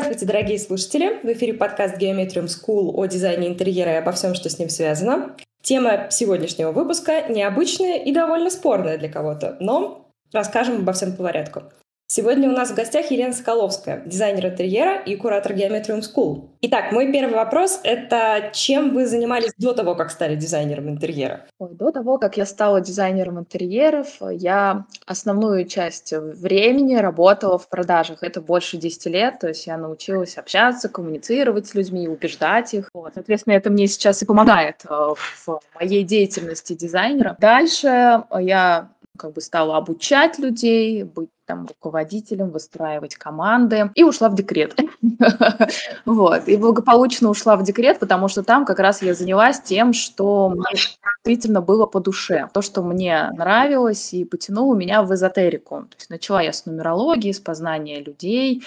Здравствуйте, дорогие слушатели! В эфире подкаст Geometrium School о дизайне интерьера и обо всем, что с ним связано. Тема сегодняшнего выпуска необычная и довольно спорная для кого-то, но расскажем обо всем по порядку. Сегодня у нас в гостях Елена Соколовская, дизайнер интерьера и куратор Geometrium School. Итак, мой первый вопрос — это чем вы занимались до того, как стали дизайнером интерьера? Ой, до того, как я стала дизайнером интерьеров, я основную часть времени работала в продажах. Это больше 10 лет, то есть я научилась общаться, коммуницировать с людьми, убеждать их. Вот. Соответственно, это мне сейчас и помогает э, в моей деятельности дизайнера. Дальше я как бы стала обучать людей, быть там руководителем, выстраивать команды, и ушла в декрет. Вот, и благополучно ушла в декрет, потому что там как раз я занялась тем, что мне действительно было по душе, то, что мне нравилось и потянуло меня в эзотерику. То есть начала я с нумерологии, с познания людей,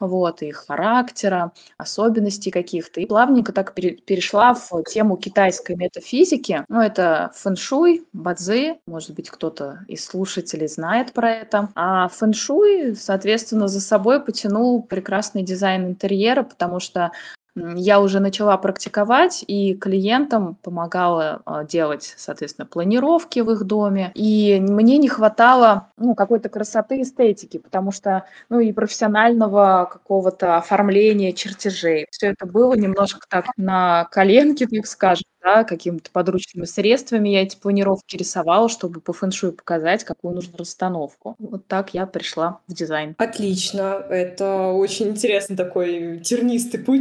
вот, их характера, особенностей каких-то. И плавненько так перешла в тему китайской метафизики. Ну, это фэншуй, бадзи, может быть, кто-то из слушателей знает про это. А фэншуй, соответственно, за собой потянул прекрасный дизайн интерьера, потому что я уже начала практиковать и клиентам помогала а, делать, соответственно, планировки в их доме. И мне не хватало ну, какой-то красоты, эстетики, потому что, ну, и профессионального какого-то оформления чертежей. Все это было немножко так на коленке, так скажем да, какими-то подручными средствами я эти планировки рисовала, чтобы по фэншую показать, какую нужно расстановку. Вот так я пришла в дизайн. Отлично, это очень интересный такой тернистый путь.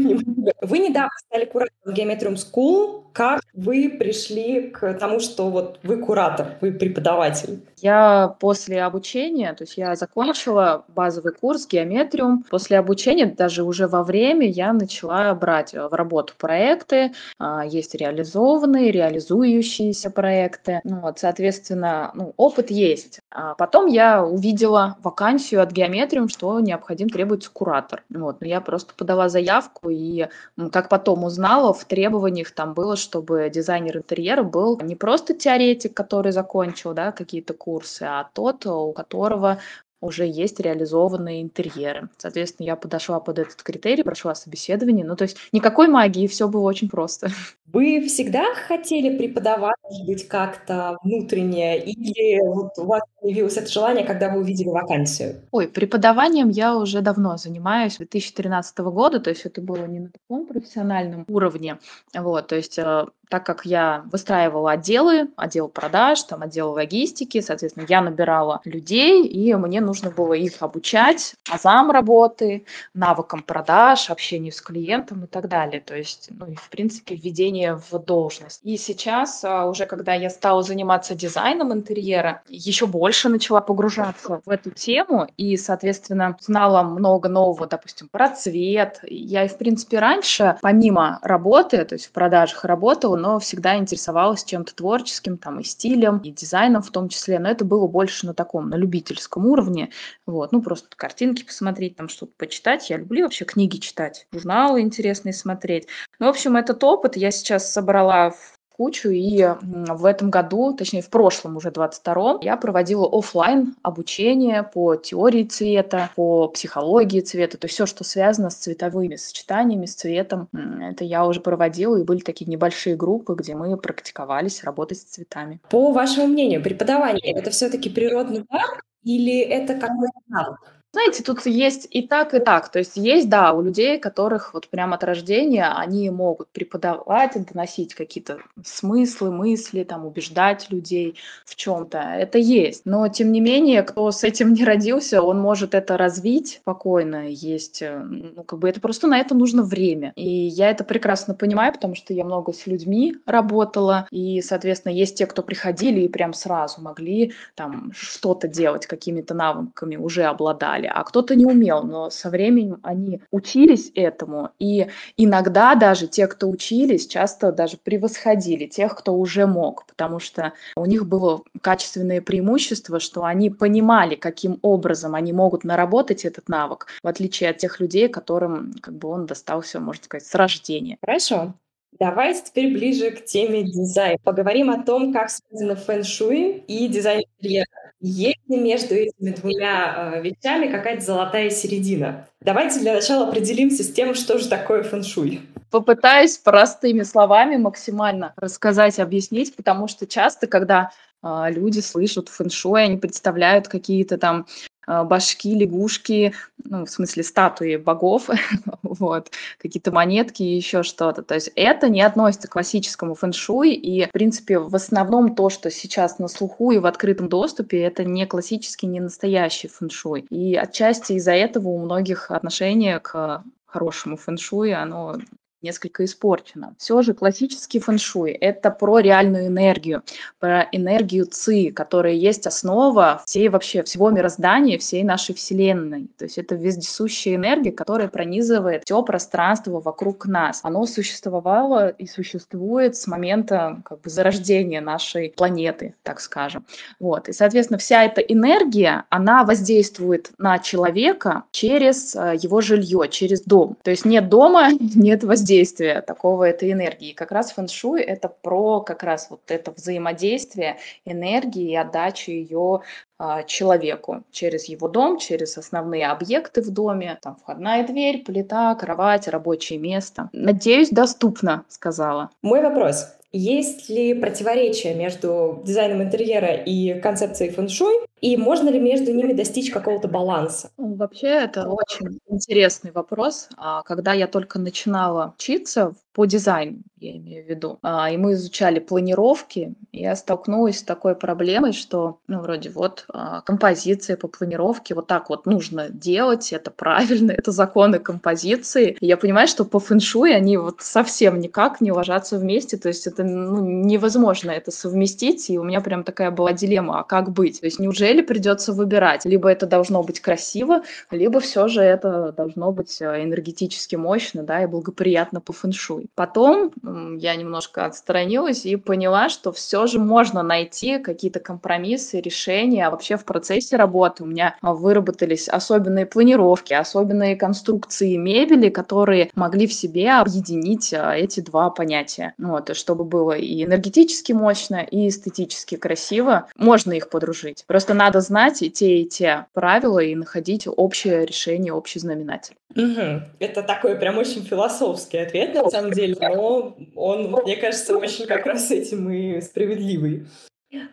Вы недавно стали куратором Geometrium School. Как вы пришли к тому, что вот вы куратор, вы преподаватель? Я после обучения, то есть я закончила базовый курс геометриум. После обучения, даже уже во время, я начала брать в работу проекты. А, есть реализованные, реализующиеся проекты. Ну, вот, соответственно, ну, опыт есть. А потом я увидела вакансию от геометриум, что необходим требуется куратор. Вот, но я просто подала заявку и, как потом узнала, в требованиях там было, чтобы дизайнер интерьера был не просто теоретик, который закончил да, какие-то курсы, а тот, у которого уже есть реализованные интерьеры. Соответственно, я подошла под этот критерий, прошла собеседование. Ну, то есть никакой магии, все было очень просто. Вы всегда хотели преподавать, может быть, как-то внутренне, или вот у вас появилось это желание, когда вы увидели вакансию? Ой, преподаванием я уже давно занимаюсь, с 2013 года, то есть это было не на таком профессиональном уровне. Вот, то есть э, так как я выстраивала отделы, отдел продаж, там отдел логистики, соответственно, я набирала людей, и мне нужно было их обучать азам работы, навыкам продаж, общению с клиентом и так далее. То есть, ну и в принципе введение в должность. И сейчас, а, уже когда я стала заниматься дизайном интерьера, еще больше начала погружаться в эту тему и, соответственно, знала много нового, допустим, про цвет. Я и, в принципе, раньше, помимо работы, то есть в продажах работала, но всегда интересовалась чем-то творческим, там, и стилем, и дизайном в том числе, но это было больше на таком, на любительском уровне, вот, ну, просто картинки посмотреть, там, что-то почитать. Я люблю вообще книги читать, журналы интересные смотреть. Ну, в общем, этот опыт я сейчас собрала в кучу, и в этом году, точнее в прошлом уже 22-м, я проводила офлайн обучение по теории цвета, по психологии цвета, то есть все, что связано с цветовыми сочетаниями, с цветом, это я уже проводила, и были такие небольшие группы, где мы практиковались работать с цветами. По вашему мнению, преподавание — это все-таки природный дар или это какой-то навык? Знаете, тут есть и так, и так. То есть есть, да, у людей, которых вот прямо от рождения они могут преподавать, доносить какие-то смыслы, мысли, там, убеждать людей в чем-то. Это есть. Но, тем не менее, кто с этим не родился, он может это развить спокойно. Есть, э, ну, как бы это просто на это нужно время. И я это прекрасно понимаю, потому что я много с людьми работала, и, соответственно, есть те, кто приходили и прям сразу могли там что-то делать, какими-то навыками уже обладали умели, а кто-то не умел, но со временем они учились этому, и иногда даже те, кто учились, часто даже превосходили тех, кто уже мог, потому что у них было качественное преимущество, что они понимали, каким образом они могут наработать этот навык, в отличие от тех людей, которым как бы он достался, можно сказать, с рождения. Хорошо. Давайте теперь ближе к теме дизайна. Поговорим о том, как связаны фэн-шуй и дизайн интерьера. Есть ли между этими двумя э, вещами какая-то золотая середина? Давайте для начала определимся с тем, что же такое фэн-шуй. Попытаюсь простыми словами максимально рассказать, объяснить, потому что часто, когда э, люди слышат фэн-шуй, они представляют какие-то там а, башки, лягушки, ну, в смысле статуи богов, вот, какие-то монетки и еще что-то. То есть это не относится к классическому фэншуй, и, в принципе, в основном то, что сейчас на слуху и в открытом доступе, это не классический, не настоящий фэншуй. И отчасти из-за этого у многих отношение к хорошему фэншуй, оно несколько испорчено. Все же классический фэншуй – это про реальную энергию, про энергию ЦИ, которая есть основа всей вообще всего мироздания, всей нашей Вселенной. То есть это вездесущая энергия, которая пронизывает все пространство вокруг нас. Оно существовало и существует с момента как бы зарождения нашей планеты, так скажем. Вот. И, соответственно, вся эта энергия, она воздействует на человека через э, его жилье, через дом. То есть нет дома, нет воздействия воздействия такого этой энергии. Как раз фэн-шуй – это про как раз вот это взаимодействие энергии и отдачу ее а, человеку через его дом, через основные объекты в доме, там входная дверь, плита, кровать, рабочее место. Надеюсь, доступно, сказала. Мой вопрос. Есть ли противоречие между дизайном интерьера и концепцией фэн-шуй? И можно ли между ними достичь какого-то баланса? Ну, вообще, это очень интересный вопрос. А, когда я только начинала учиться по дизайну, я имею в виду, а, и мы изучали планировки, я столкнулась с такой проблемой, что, ну, вроде вот а, композиция по планировке, вот так вот нужно делать, это правильно, это законы композиции. И я понимаю, что по фэншуй они вот совсем никак не ложатся вместе, то есть это ну, невозможно это совместить, и у меня прям такая была дилемма, а как быть? То есть неужели неужели придется выбирать? Либо это должно быть красиво, либо все же это должно быть э, энергетически мощно, да, и благоприятно по фэншуй. Потом я немножко отстранилась и поняла, что все же можно найти какие-то компромиссы, решения. А вообще в процессе работы у меня выработались особенные планировки, особенные конструкции мебели, которые могли в себе объединить а, эти два понятия. Вот, чтобы было и энергетически мощно, и эстетически красиво. Можно их подружить. Просто надо знать и те, и те правила и находить общее решение, общий знаменатель. Угу. Это такой прям очень философский ответ, на самом деле, но он, мне кажется, очень как раз этим и справедливый.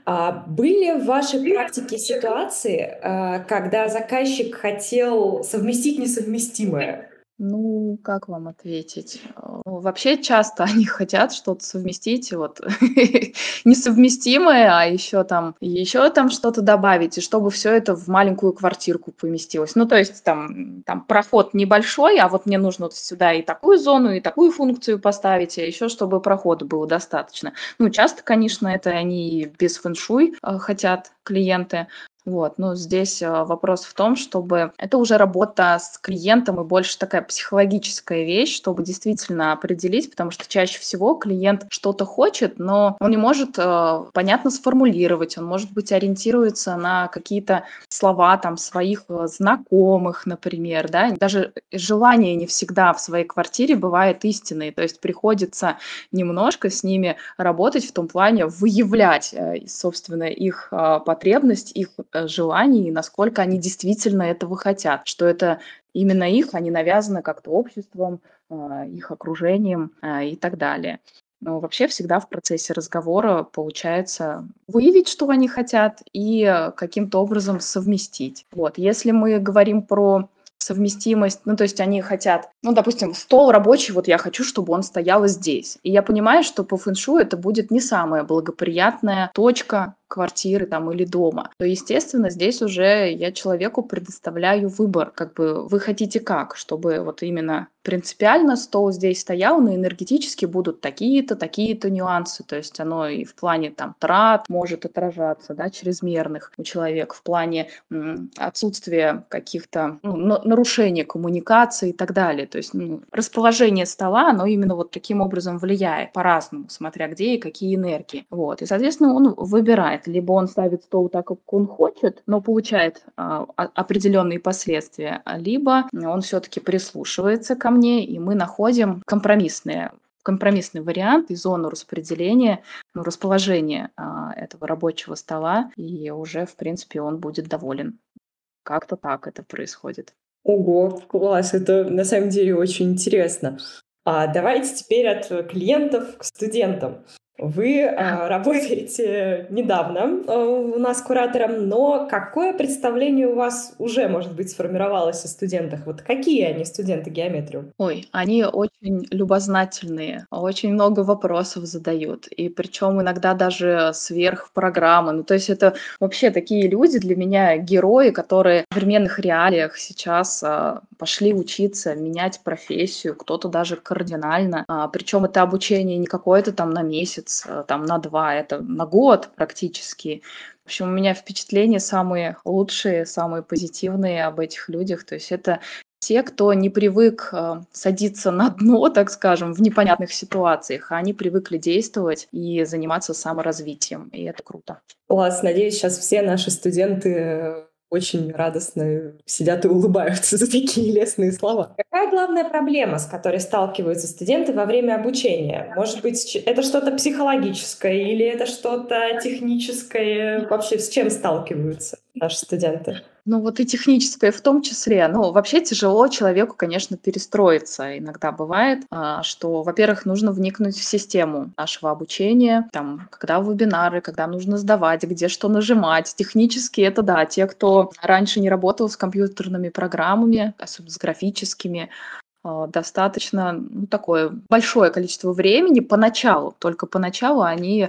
А были в вашей практике ситуации, а, когда заказчик хотел совместить несовместимое? Ну, как вам ответить? Ну, вообще часто они хотят что-то совместить, вот несовместимое, а еще там еще там что-то добавить, и чтобы все это в маленькую квартирку поместилось. Ну, то есть там, там проход небольшой, а вот мне нужно вот сюда и такую зону, и такую функцию поставить, а еще чтобы прохода было достаточно. Ну, часто, конечно, это они без фэншуй э, хотят клиенты, вот, но здесь а, вопрос в том, чтобы это уже работа с клиентом и больше такая психологическая вещь, чтобы действительно определить, потому что чаще всего клиент что-то хочет, но он не может э, понятно сформулировать, он, может быть, ориентируется на какие-то слова там своих э, знакомых, например, да, даже желание не всегда в своей квартире бывает истинной, то есть приходится немножко с ними работать в том плане выявлять, э, собственно, их потребность, их желаний, и насколько они действительно этого хотят, что это именно их, они навязаны как-то обществом, а, их окружением а, и так далее. Но вообще всегда в процессе разговора получается выявить, что они хотят, и каким-то образом совместить. Вот. Если мы говорим про совместимость, ну, то есть они хотят, ну, допустим, стол рабочий, вот я хочу, чтобы он стоял здесь. И я понимаю, что по фэншую это будет не самая благоприятная точка квартиры там или дома, то, естественно, здесь уже я человеку предоставляю выбор, как бы вы хотите как, чтобы вот именно принципиально стол здесь стоял, но энергетически будут такие-то, такие-то нюансы, то есть оно и в плане там трат может отражаться, да, чрезмерных у человека, в плане м, отсутствия каких-то ну, нарушений коммуникации и так далее, то есть ну, расположение стола, оно именно вот таким образом влияет по-разному, смотря где и какие энергии, вот, и, соответственно, он выбирает. Либо он ставит стол так, как он хочет, но получает а, определенные последствия, либо он все-таки прислушивается ко мне, и мы находим компромиссные компромиссный вариант и зону распределения, ну, расположения а, этого рабочего стола, и уже, в принципе, он будет доволен. Как-то так это происходит. Ого, класс, это на самом деле очень интересно. А давайте теперь от клиентов к студентам. Вы а, работаете недавно а, у нас куратором, но какое представление у вас уже, может быть, сформировалось о студентах? Вот какие они, студенты геометрию? Ой, они очень любознательные, очень много вопросов задают, и причем иногда даже сверх программы. Ну, то есть это вообще такие люди для меня герои, которые в современных реалиях сейчас а, пошли учиться, менять профессию, кто-то даже кардинально. А, причем это обучение не какое-то там на месяц, месяц, э, там на два, это на год практически. В общем, у меня впечатления самые лучшие, самые позитивные об этих людях. То есть это те, кто не привык э, садиться на дно, так скажем, в непонятных ситуациях, а они привыкли действовать и заниматься саморазвитием, и это круто. Класс, надеюсь, сейчас все наши студенты очень радостно сидят и улыбаются за такие лестные слова. Какая главная проблема, с которой сталкиваются студенты во время обучения? Может быть, это что-то психологическое или это что-то техническое? Вообще с чем сталкиваются наши студенты? Ну вот и техническое в том числе. Ну, вообще тяжело человеку, конечно, перестроиться. Иногда бывает, а, что, во-первых, нужно вникнуть в систему нашего обучения, там, когда вебинары, когда нужно сдавать, где что нажимать. Технически это да, те, кто раньше не работал с компьютерными программами, особенно с графическими, а, достаточно ну, такое большое количество времени поначалу, только поначалу они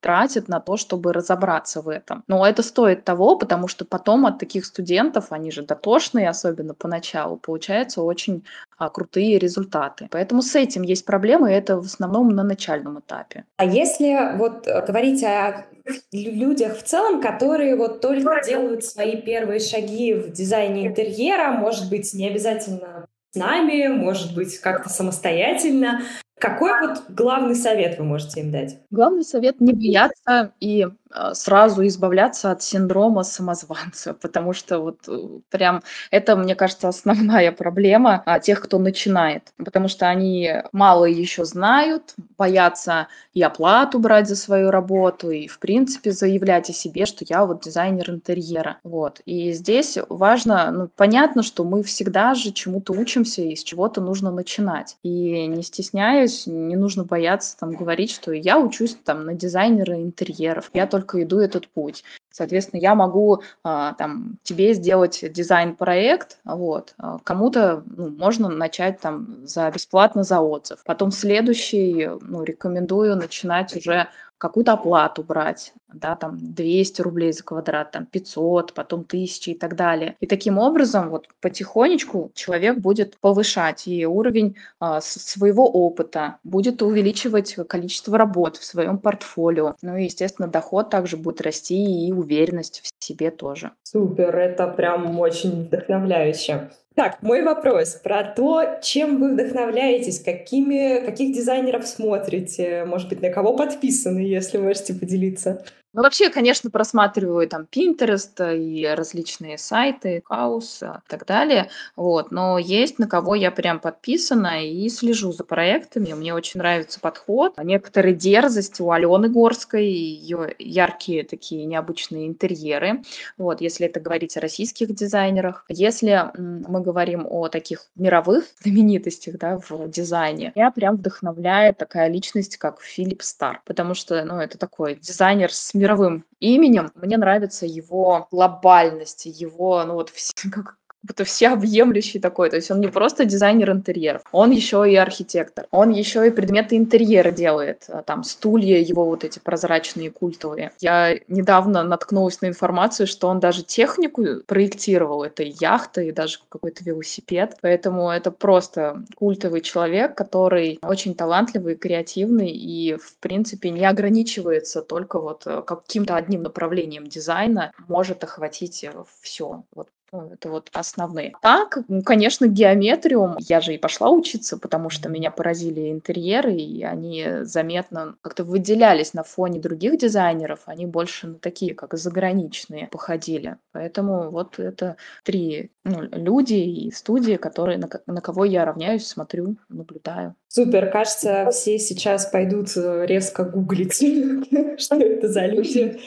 тратят на то, чтобы разобраться в этом. Но это стоит того, потому что потом от таких студентов, они же дотошные, особенно поначалу, получаются очень а, крутые результаты. Поэтому с этим есть проблемы, и это в основном на начальном этапе. А если вот э, говорить о людях в целом, которые вот только делают свои первые шаги в дизайне интерьера, может быть, не обязательно с нами, может быть, как-то самостоятельно. Какой вот главный совет вы можете им дать? Главный совет не бояться и сразу избавляться от синдрома самозванца, потому что вот э, прям это, мне кажется, основная проблема а, тех, кто начинает, потому что они мало еще знают, боятся и оплату брать за свою работу, и, в принципе, заявлять о себе, что я вот дизайнер интерьера. Вот. И здесь важно, ну, понятно, что мы всегда же чему-то учимся, и с чего-то нужно начинать. И не стесняюсь, не нужно бояться там говорить, что я учусь там на дизайнера интерьеров, я только только иду этот путь. Соответственно, я могу а, там тебе сделать дизайн-проект, вот, а, кому-то ну, можно начать там за бесплатно за отзыв. Потом следующий, ну, рекомендую начинать уже какую-то оплату брать, да, там 200 рублей за квадрат, там 500, потом 1000 и так далее. И таким образом вот потихонечку человек будет повышать и уровень а, своего опыта, будет увеличивать количество работ в своем портфолио. Ну и, естественно, доход также будет расти и уверенность в себе тоже. Супер, это прям очень вдохновляюще. Так, мой вопрос про то, чем вы вдохновляетесь, какими, каких дизайнеров смотрите, может быть, на кого подписаны, если можете поделиться. Ну, вообще, конечно, просматриваю там Pinterest и различные сайты, Хаус и так далее, вот, но есть на кого я прям подписана и слежу за проектами, мне очень нравится подход, некоторые дерзость у Алены Горской, ее яркие такие необычные интерьеры, вот, если это говорить о российских дизайнерах. Если мы говорим о таких мировых знаменитостях, да, в дизайне, я прям вдохновляет такая личность, как Филипп Стар, потому что, ну, это такой дизайнер с мировым именем. Мне нравится его глобальность, его, ну вот, как, будто всеобъемлющий такой. То есть он не просто дизайнер интерьеров, он еще и архитектор, он еще и предметы интерьера делает, а, там стулья его вот эти прозрачные культовые. Я недавно наткнулась на информацию, что он даже технику проектировал, это яхта и даже какой-то велосипед, поэтому это просто культовый человек, который очень талантливый, креативный и, в принципе, не ограничивается только вот э, каким-то одним направлением дизайна, может охватить все. Вот это вот основные. Так, конечно, геометрию я же и пошла учиться, потому что меня поразили интерьеры, и они заметно как-то выделялись на фоне других дизайнеров. Они больше на такие, как заграничные, походили. Поэтому вот это три ну, люди и студии, которые, на, на кого я равняюсь, смотрю, наблюдаю. Супер, кажется, все сейчас пойдут э, резко гуглить, что это за люди.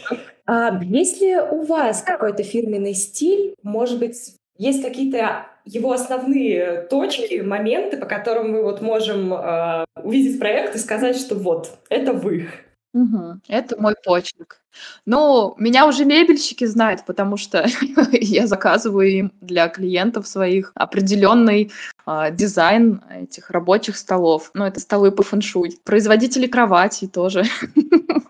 А есть ли у вас какой-то фирменный стиль? Может быть, есть какие-то его основные точки, моменты, по которым мы вот можем э, увидеть проект и сказать, что вот, это вы. Угу. Это мой почерк. Ну, меня уже мебельщики знают, потому что я заказываю им для клиентов своих определенный э, дизайн этих рабочих столов. Ну, это столы по фэншуй. Производители кроватей тоже.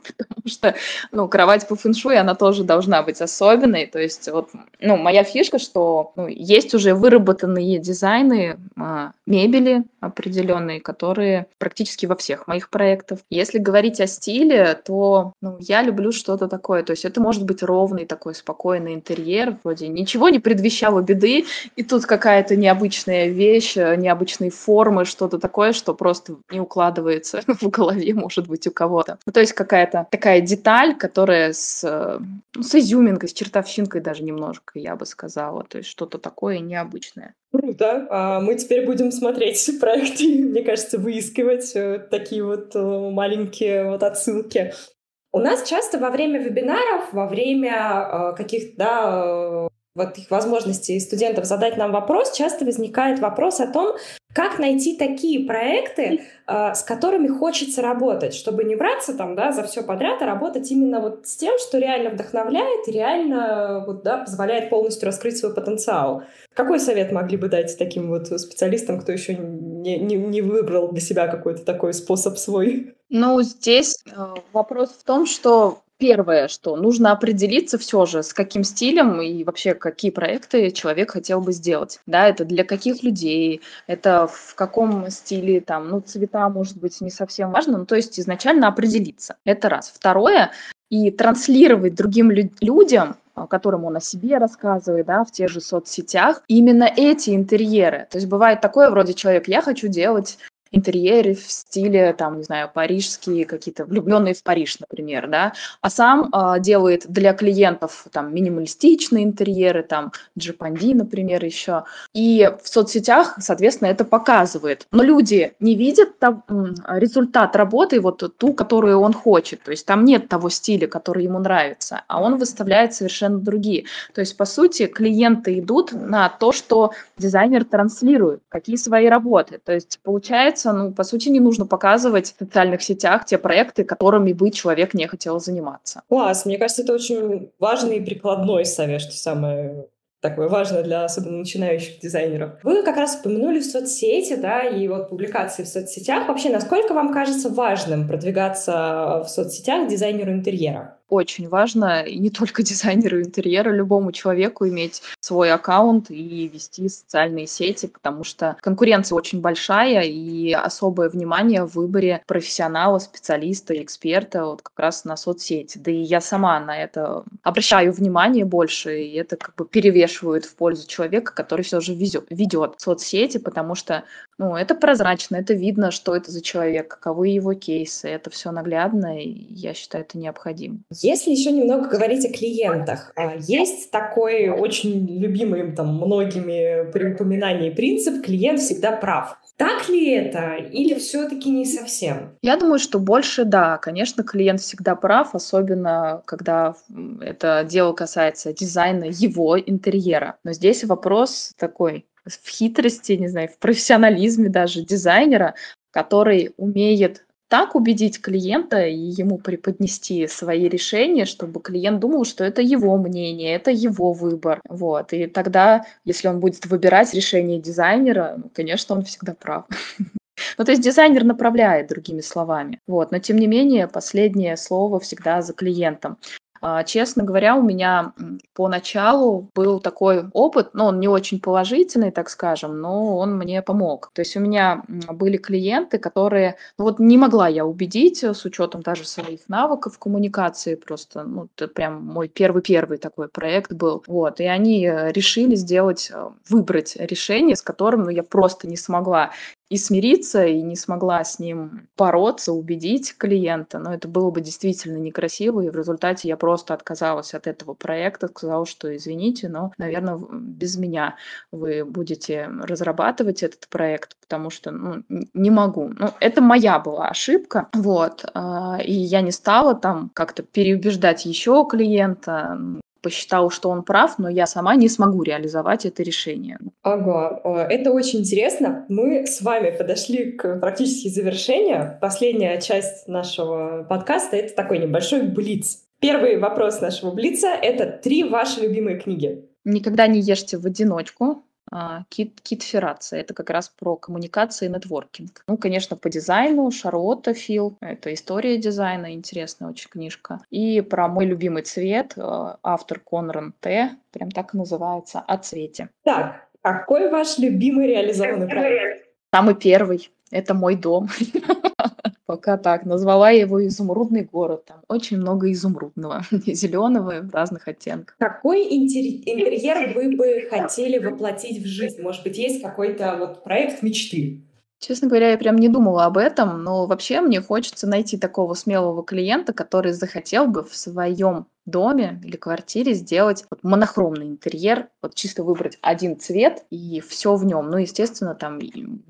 потому что, ну, кровать по фэншуй, она тоже должна быть особенной. То есть, вот, ну, моя фишка, что ну, есть уже выработанные дизайны а, мебели определенные, которые практически во всех моих проектах. Если говорить о стиле, то, ну, я люблю что-то такое. То есть, это может быть ровный такой спокойный интерьер, вроде ничего не предвещало беды, и тут какая-то необычная вещь, необычные формы, что-то такое, что просто не укладывается в голове, может быть, у кого-то. Ну, то есть, какая-то такая деталь, которая с, ну, с изюминкой, с чертовщинкой даже немножко, я бы сказала. То есть что-то такое необычное. Круто. А мы теперь будем смотреть проекты, мне кажется, выискивать э, такие вот э, маленькие вот отсылки. У нас часто во время вебинаров, во время э, каких-то да, вот их возможности студентов задать нам вопрос, часто возникает вопрос о том, как найти такие проекты, э, с которыми хочется работать, чтобы не браться там, да, за все подряд, а работать именно вот с тем, что реально вдохновляет реально вот, да, позволяет полностью раскрыть свой потенциал. Какой совет могли бы дать таким вот специалистам, кто еще не, не, не выбрал для себя какой-то такой способ свой? Ну, здесь э, вопрос в том, что первое, что нужно определиться все же, с каким стилем и вообще какие проекты человек хотел бы сделать. Да, это для каких людей, это в каком стиле, там, ну, цвета, может быть, не совсем важно, ну, то есть изначально определиться. Это раз. Второе, и транслировать другим лю- людям которым он о себе рассказывает, да, в тех же соцсетях, именно эти интерьеры. То есть бывает такое, вроде человек, я хочу делать интерьере в стиле, там, не знаю, парижские какие-то, влюбленные в Париж, например, да, а сам э, делает для клиентов там минималистичные интерьеры, там, джипанди, например, еще. И в соцсетях, соответственно, это показывает. Но люди не видят там, результат работы, вот ту, которую он хочет. То есть там нет того стиля, который ему нравится, а он выставляет совершенно другие. То есть, по сути, клиенты идут на то, что дизайнер транслирует, какие свои работы. То есть, получается, получается, ну, по сути, не нужно показывать в социальных сетях те проекты, которыми бы человек не хотел заниматься. Класс, мне кажется, это очень важный и прикладной совет, что самое такое важное для особенно начинающих дизайнеров. Вы как раз упомянули в соцсети, да, и вот публикации в соцсетях. Вообще, насколько вам кажется важным продвигаться в соцсетях дизайнеру интерьера? Очень важно, и не только дизайнеру интерьера, любому человеку иметь свой аккаунт и вести социальные сети, потому что конкуренция очень большая, и особое внимание в выборе профессионала, специалиста, эксперта вот как раз на соцсети. Да и я сама на это обращаю внимание больше, и это как бы перевешивает в пользу человека, который все же ведет соцсети, потому что ну, это прозрачно, это видно, что это за человек, каковы его кейсы, это все наглядно, и я считаю, это необходимо. Если еще немного говорить о клиентах, а, есть такой очень любимый там многими при упоминании принцип «клиент всегда прав». Так ли это или все-таки не совсем? Я думаю, что больше да. Конечно, клиент всегда прав, особенно когда это дело касается дизайна его интерьера. Но здесь вопрос такой, в хитрости, не знаю, в профессионализме даже дизайнера, который умеет так убедить клиента и ему преподнести свои решения, чтобы клиент думал, что это его мнение, это его выбор. Вот. И тогда, если он будет выбирать решение дизайнера, ну, конечно, он всегда прав. Ну, то есть дизайнер направляет, другими словами. Вот. Но, тем не менее, последнее слово всегда за клиентом. А, честно говоря, у меня поначалу был такой опыт, ну, он не очень положительный, так скажем, но он мне помог. То есть у меня были клиенты, которые, ну, вот не могла я убедить с учетом даже своих навыков коммуникации, просто, ну, это прям мой первый-первый такой проект был. Вот, и они э, решили сделать, э, выбрать решение, с которым, ну, я просто не смогла и смириться, и не смогла с ним бороться, убедить клиента, но это было бы действительно некрасиво, и в результате я просто отказалась от этого проекта, сказала, что извините, но, наверное, без меня вы будете разрабатывать этот проект, потому что ну, не могу. Ну, это моя была ошибка, вот, а, и я не стала там как-то переубеждать еще клиента, посчитал, что он прав, но я сама не смогу реализовать это решение. Ага, э, это очень интересно. Мы с вами подошли к практически завершению. Последняя часть нашего подкаста — это такой небольшой блиц. Первый вопрос нашего блица — это три ваши любимые книги. Никогда не ешьте в одиночку. А, кит, кит Феррация. Это как раз про коммуникации и нетворкинг. Ну, конечно, по дизайну Шарлотта Фил. Это история дизайна, интересная очень книжка. И про мой любимый цвет, а, автор Конран Т. Прям так и называется, о цвете. Так, какой ваш любимый реализованный проект? Самый первый. Это мой дом. Пока так. Назвала его «Изумрудный город». Там очень много изумрудного, зеленого в разных оттенках. Какой интерьер вы бы хотели воплотить в жизнь? Может быть, есть какой-то вот проект мечты? Честно говоря, я прям не думала об этом, но вообще мне хочется найти такого смелого клиента, который захотел бы в своем доме или квартире сделать вот монохромный интерьер, вот чисто выбрать один цвет и все в нем. Ну, естественно, там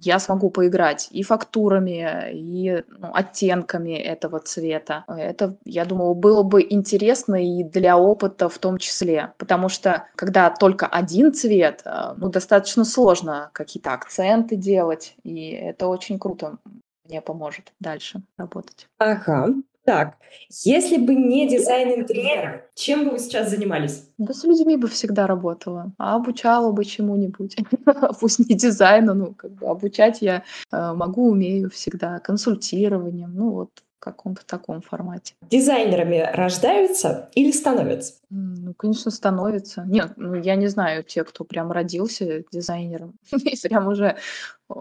я смогу поиграть и фактурами, и ну, оттенками этого цвета. Это, я думала, было бы интересно и для опыта в том числе, потому что когда только один цвет, э, ну, достаточно сложно какие-то акценты делать, и это очень круто мне поможет дальше работать. Ага. Так, если бы не дизайн интерьера, чем бы вы сейчас занимались? Да с людьми бы всегда работала, а обучала бы чему-нибудь. Пусть не дизайну, ну, как бы обучать я э, могу, умею всегда, консультированием, ну, вот каком-то таком формате. Дизайнерами рождаются или становятся? Ну, конечно, становятся. Нет, ну, я не знаю те, кто прям родился дизайнером. прям уже...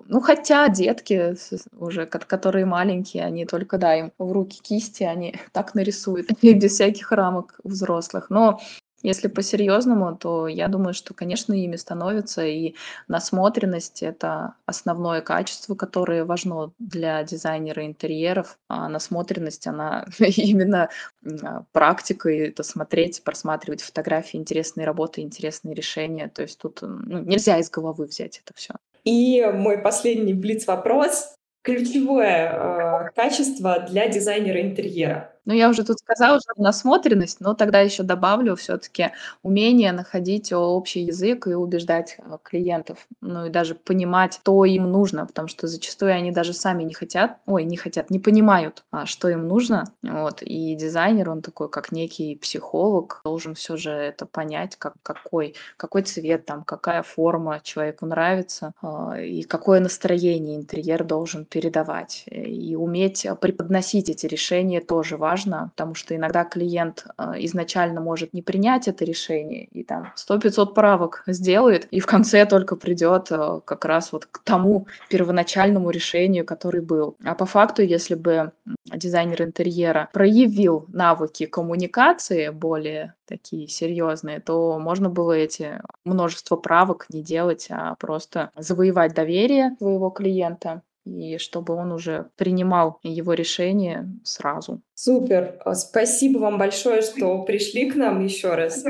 Ну, хотя детки уже, которые маленькие, они только, да, им в руки кисти, они так нарисуют, без всяких рамок взрослых. Но если по-серьезному, то я думаю, что, конечно, ими становится, и насмотренность — это основное качество, которое важно для дизайнера интерьеров. А насмотренность, она именно а, практика, и это смотреть, просматривать фотографии, интересные работы, интересные решения. То есть тут ну, нельзя из головы взять это все. И мой последний блиц-вопрос. Ключевое э, качество для дизайнера интерьера. Ну, я уже тут сказала, что насмотренность, но тогда еще добавлю все-таки умение находить общий язык и убеждать э, клиентов, ну и даже понимать, что им нужно, потому что зачастую они даже сами не хотят, ой, не хотят, не понимают, а, что им нужно, вот, и дизайнер, он такой, как некий психолог, должен все же это понять, как, какой, какой цвет там, какая форма человеку нравится, а, и какое настроение интерьер должен передавать, и уметь преподносить эти решения тоже важно, важно, потому что иногда клиент э, изначально может не принять это решение и там 100-500 правок сделает, и в конце только придет э, как раз вот к тому первоначальному решению, который был. А по факту, если бы дизайнер интерьера проявил навыки коммуникации более такие серьезные, то можно было эти множество правок не делать, а просто завоевать доверие своего клиента и чтобы он уже принимал его решение сразу. Супер. А, спасибо вам большое, что пришли к нам еще раз.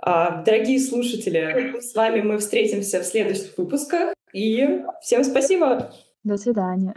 А, дорогие слушатели, с вами мы встретимся в следующих выпусках. И всем спасибо. До свидания.